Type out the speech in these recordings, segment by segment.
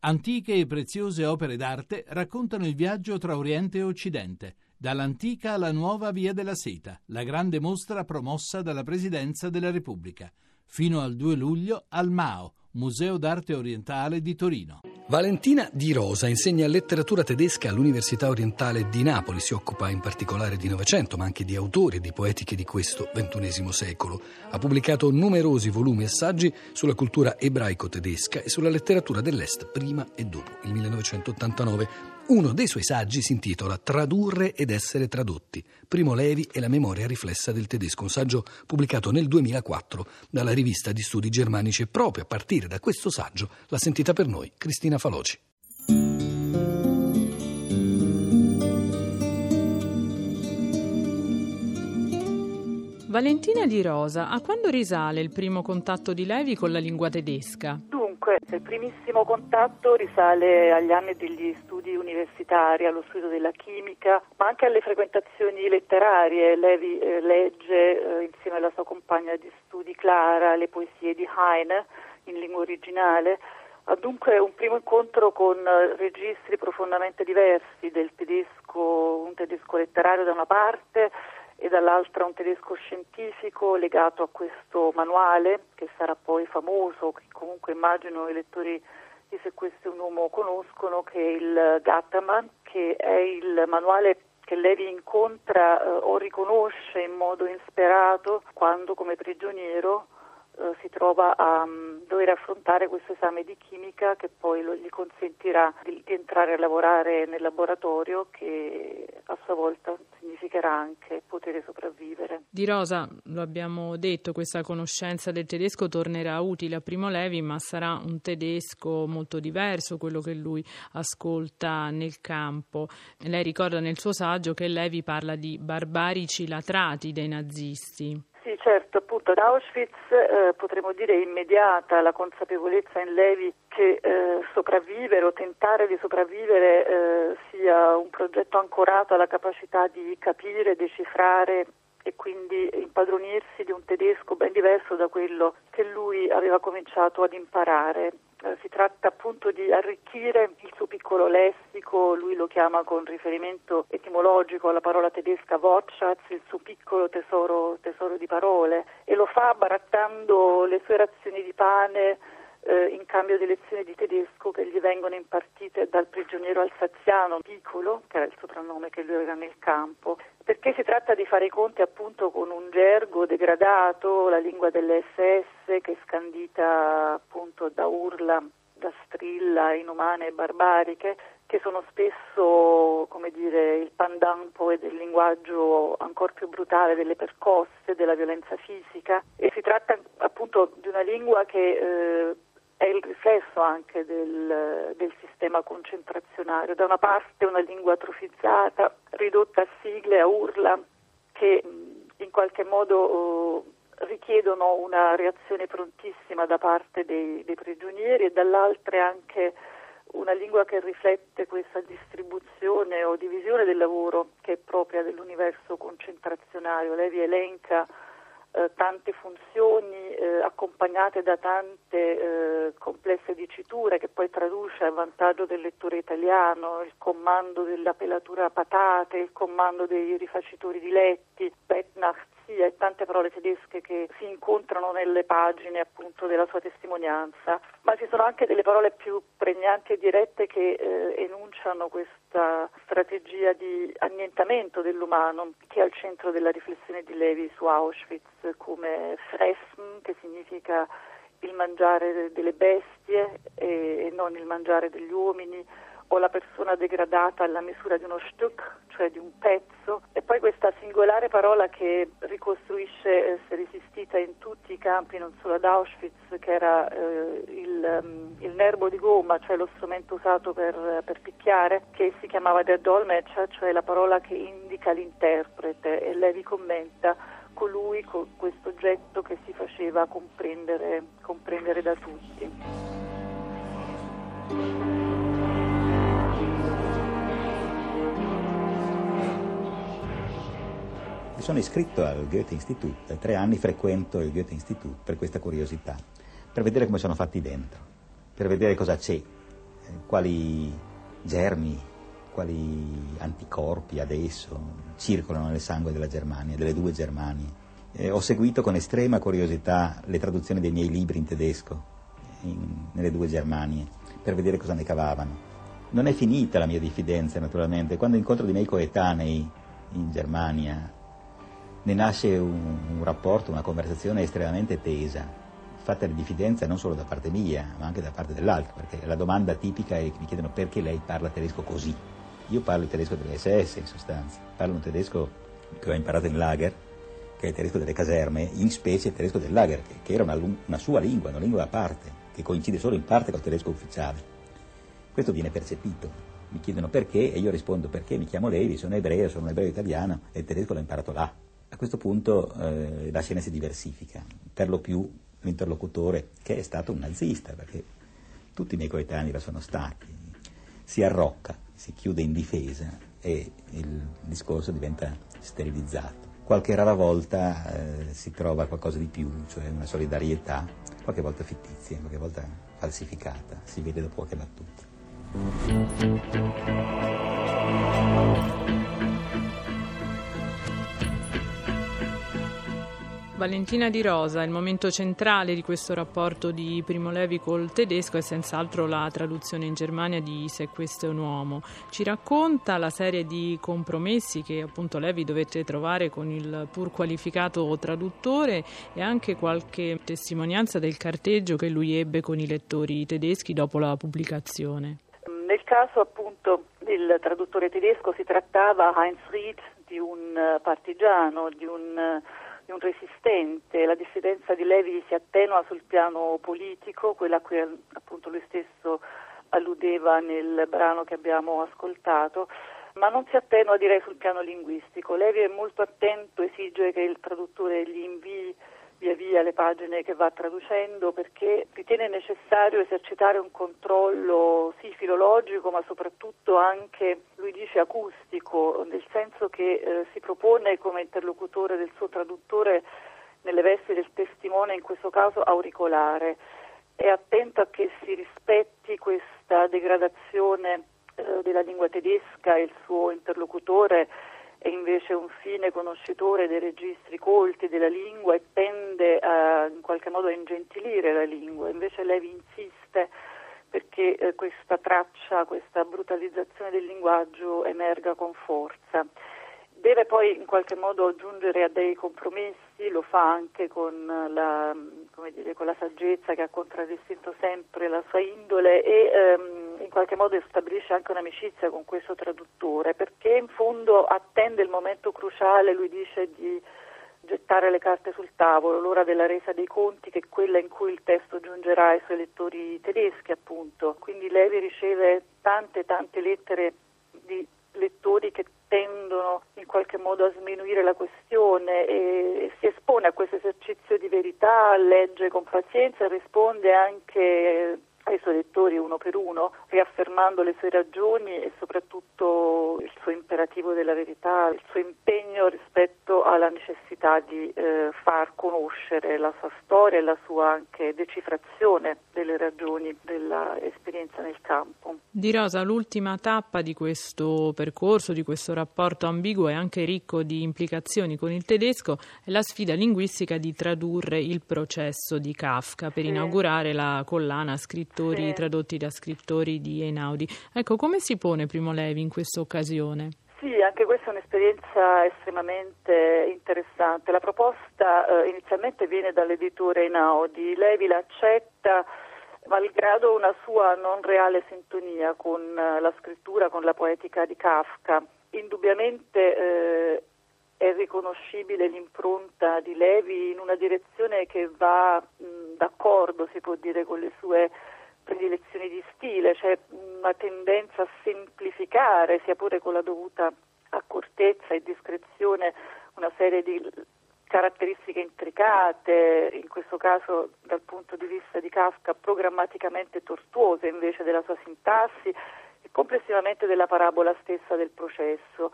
Antiche e preziose opere d'arte raccontano il viaggio tra Oriente e Occidente, dall'antica alla nuova Via della Seta, la grande mostra promossa dalla Presidenza della Repubblica, fino al 2 luglio al MAO, Museo d'Arte Orientale di Torino. Valentina Di Rosa insegna letteratura tedesca all'Università Orientale di Napoli, si occupa in particolare di Novecento, ma anche di autori e di poetiche di questo XXI secolo. Ha pubblicato numerosi volumi e saggi sulla cultura ebraico-tedesca e sulla letteratura dell'Est prima e dopo il 1989. Uno dei suoi saggi si intitola Tradurre ed essere tradotti. Primo Levi e la memoria riflessa del tedesco, un saggio pubblicato nel 2004 dalla rivista di studi germanici e proprio a partire da questo saggio l'ha sentita per noi Cristina Faloci. Valentina Di Rosa, a quando risale il primo contatto di Levi con la lingua tedesca? Dunque, il primissimo contatto risale agli anni degli studi universitari, allo studio della chimica, ma anche alle frequentazioni letterarie. Levi eh, legge eh, insieme alla sua compagna di studi Clara le poesie di Heine in lingua originale. Ha dunque un primo incontro con eh, registri profondamente diversi del tedesco, un tedesco letterario da una parte e dall'altra un tedesco scientifico legato a questo manuale che sarà poi famoso, che comunque immagino i lettori di Se questo è un uomo conoscono, che è il Gattaman, che è il manuale che Levi incontra eh, o riconosce in modo insperato quando come prigioniero eh, si trova a um, dover affrontare questo esame di chimica che poi lo, gli consentirà di, di, entrare a lavorare nel laboratorio che a sua volta significherà anche poter sopravvivere. Di Rosa, lo abbiamo detto, questa conoscenza del tedesco tornerà utile a Primo Levi, ma sarà un tedesco molto diverso quello che lui ascolta nel campo. Lei ricorda nel suo saggio che Levi parla di barbarici latrati dei nazisti. Sì, certo, appunto ad Auschwitz eh, potremmo dire immediata la consapevolezza in Levi che eh, sopravvivere o tentare di sopravvivere eh, sia un progetto ancorato alla capacità di capire, decifrare e quindi impadronirsi di un tedesco ben diverso da quello che lui aveva cominciato ad imparare. Eh, si tratta appunto di arricchire il suo piccolo lessico, lui lo chiama con riferimento etimologico alla parola tedesca Wortschatz, il suo piccolo tesoro, tesoro di parole, e lo fa barattando le sue razioni di pane eh, in cambio di lezioni di tedesco che gli vengono impartite dal prigioniero alsaziano Piccolo, che era il soprannome che lui aveva nel campo, perché si tratta di fare i conti appunto con un gergo degradato, la lingua delle SS che è scandita appunto da urla, da strilla inumane e barbariche, che sono spesso, come dire, il pendant poi del linguaggio ancora più brutale delle percosse, della violenza fisica e si tratta appunto di una lingua che eh, è il riflesso anche del, del, sistema concentrazionario. Da una parte una lingua atrofizzata, ridotta a sigle, a urla, che in qualche modo oh, richiedono una reazione prontissima da parte dei, dei prigionieri e dall'altra anche una lingua che riflette questa distribuzione o divisione del lavoro che è propria dell'universo concentrazionario. Levi elenca eh, tante funzioni eh, accompagnate da tante eh, complesse diciture che poi traduce a vantaggio del lettore italiano, il comando della pelatura patate, il comando dei rifacitori di letti, Bettnacht poesia e tante parole tedesche che si incontrano nelle pagine appunto della sua testimonianza, ma ci sono anche delle parole più pregnanti e dirette che eh, enunciano questa strategia di annientamento dell'umano che è al centro della riflessione di Levi su Auschwitz, come Fressen, che significa il mangiare delle bestie e non il mangiare degli uomini, o la persona degradata alla misura di uno Stück, cioè di un pezzo, e poi questa singolare parola che ricostruisce essere esistita in tutti i campi, non solo ad Auschwitz, che era eh, il, um, il, nervo di gomma, cioè lo strumento usato per, per picchiare, che si chiamava der Dolmetscher, cioè la parola che indica l'interprete, e lei vi commenta colui con questo oggetto che si faceva comprendere, comprendere da tutti. Sono iscritto al Goethe Institut, da tre anni frequento il Goethe Institut per questa curiosità, per vedere come sono fatti dentro, per vedere cosa c'è quali germi, quali anticorpi adesso circolano nel sangue della Germania, delle due Germanie. Eh, ho seguito con estrema curiosità le traduzioni dei miei libri in tedesco, in, nelle due Germanie, per vedere cosa ne cavavano. Non è finita la mia diffidenza, naturalmente. Quando incontro dei miei coetanei in Germania, ne nasce un, un rapporto, una conversazione estremamente tesa, fatta di diffidenza non solo da parte mia, ma anche da parte dell'altro, perché la domanda tipica è che mi chiedono perché lei parla tedesco così. Io parlo il tedesco dell'SS in sostanza, parlo un tedesco che ho imparato in lager, che è il tedesco delle caserme, in specie il tedesco del lager, che era una, una sua lingua, una lingua a parte, che coincide solo in parte col tedesco ufficiale. Questo viene percepito. Mi chiedono perché e io rispondo perché mi chiamo Levi, sono ebreo, sono un ebreo italiano e il tedesco l'ho imparato là. A questo punto eh, la scena si diversifica, per lo più l'interlocutore che è stato un nazista, perché tutti i miei coetanei lo sono stati, si arrocca, si chiude in difesa e il discorso diventa sterilizzato. Qualche rara volta eh, si trova qualcosa di più, cioè una solidarietà, qualche volta fittizia, qualche volta falsificata, si vede dopo qualche battuta. Valentina Di Rosa, il momento centrale di questo rapporto di Primo Levi col tedesco è senz'altro la traduzione in Germania di Se questo è un uomo. Ci racconta la serie di compromessi che appunto Levi dovette trovare con il pur qualificato traduttore e anche qualche testimonianza del carteggio che lui ebbe con i lettori tedeschi dopo la pubblicazione. Nel caso appunto del traduttore tedesco si trattava Heinz Ried di un partigiano, di un di un resistente, la dissidenza di Levi si attenua sul piano politico, quella a cui appunto lui stesso alludeva nel brano che abbiamo ascoltato, ma non si attenua direi sul piano linguistico. Levi è molto attento, esige che il traduttore gli invii via via le pagine che va traducendo perché ritiene necessario esercitare un controllo sì filologico ma soprattutto anche, lui dice, acustico, nel senso che eh, si propone come interlocutore del suo traduttore nelle vesti del testimone, in questo caso auricolare. È attento a che si rispetti questa degradazione eh, della lingua tedesca e il suo interlocutore è invece un fine conoscitore dei registri colti della lingua e tende a, in qualche modo a ingentilire la lingua, invece Levi insiste perché eh, questa traccia, questa brutalizzazione del linguaggio emerga con forza. Deve poi in qualche modo giungere a dei compromessi, lo fa anche con la, dire, con la saggezza che ha contraddistinto sempre la sua indole e ehm, in qualche modo stabilisce anche un'amicizia con questo traduttore perché in fondo attende il momento cruciale, lui dice, di gettare le carte sul tavolo, l'ora della resa dei conti che è quella in cui il testo giungerà ai suoi lettori tedeschi appunto. Quindi Levi riceve tante tante lettere di lettori che tendono qualche modo a sminuire la questione e si espone a questo esercizio di verità, legge con pazienza risponde anche ai suoi lettori uno per uno, riaffermando le sue ragioni e soprattutto il suo imperativo della verità, il suo impegno rispetto alla necessità di eh, far conoscere la sua storia e la sua anche decifrazione delle ragioni dell'esperienza nel campo. Di Rosa, l'ultima tappa di questo percorso, di questo rapporto ambiguo e anche ricco di implicazioni con il tedesco è la sfida linguistica di tradurre il processo di Kafka per sì. inaugurare la collana scrittori sì. tradotti da scrittori di Einaudi. Ecco, come si pone Primo Levi in questa occasione? Anche questa è un'esperienza estremamente interessante. La proposta eh, inizialmente viene dall'editore Einaudi, Levi l'accetta malgrado una sua non reale sintonia con eh, la scrittura, con la poetica di Kafka. Indubbiamente eh, è riconoscibile l'impronta di Levi in una direzione che va mh, d'accordo, si può dire, con le sue predilezioni di stile, c'è una tendenza a semplificare, sia pure con la dovuta accortezza e discrezione, una serie di caratteristiche intricate, in questo caso dal punto di vista di Kafka programmaticamente tortuose invece della sua sintassi e complessivamente della parabola stessa del processo.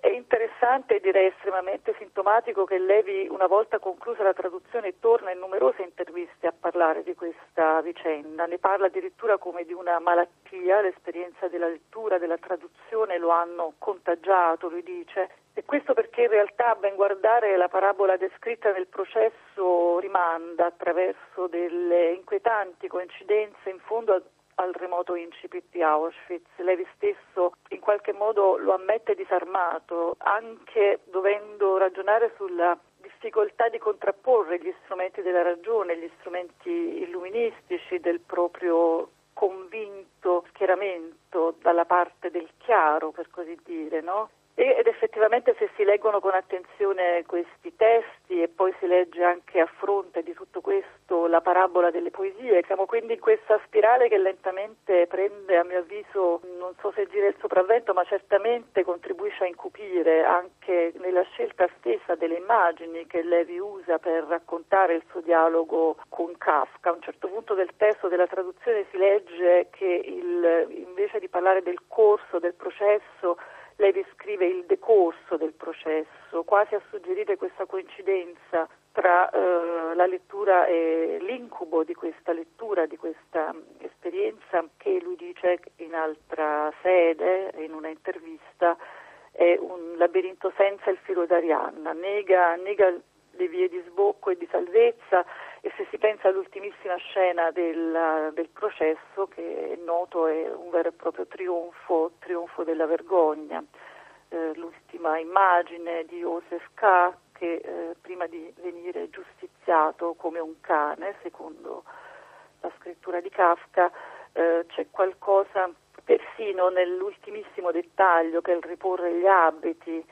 È interessante e direi estremamente sintomatico che Levi, una volta conclusa la traduzione, torna in numerose interviste a parlare di questa vicenda. Ne parla addirittura come di una malattia, l'esperienza della lettura, della traduzione lo hanno contagiato, lui dice. E questo perché in realtà, ben guardare, la parabola descritta nel processo rimanda attraverso delle inquietanti coincidenze in fondo a al remoto incipit di Auschwitz. Levi stesso in qualche modo lo ammette disarmato, anche dovendo ragionare sulla difficoltà di contrapporre gli strumenti della ragione, gli strumenti illuministici del proprio convinto schieramento dalla parte del chiaro, per così dire, no? Ed effettivamente se si leggono con attenzione questi testi e poi si legge anche a fronte di tutto questo la parabola delle poesie, siamo quindi in questa spirale che lentamente prende, a mio avviso, non so se dire il sopravvento, ma certamente contribuisce a incupire anche nella scelta stessa delle immagini che Levi usa per raccontare il suo dialogo con Kafka. A un certo punto del testo della traduzione si legge che il, invece di parlare del corso, del processo, lei descrive il decorso del processo, quasi a suggerire questa coincidenza tra eh, la lettura e l'incubo di questa lettura, di questa mm, esperienza che lui dice in altra sede, in una intervista, è un labirinto senza il filo d'Arianna, nega, nega le vie di sbocco e di salvezza e se si pensa all'ultimissima scena del, del, processo che è noto è un vero e proprio trionfo, trionfo della vergogna. Eh, l'ultima immagine di Joseph K. che eh, prima di venire giustiziato come un cane, secondo la scrittura di Kafka, eh, c'è qualcosa persino nell'ultimissimo dettaglio che è il riporre gli abiti,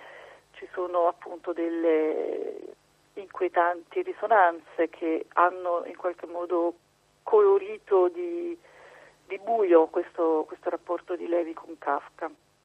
ci sono appunto delle inquietanti risonanze che hanno in qualche modo colorito di, di buio questo, questo rapporto di Levi con Kafka.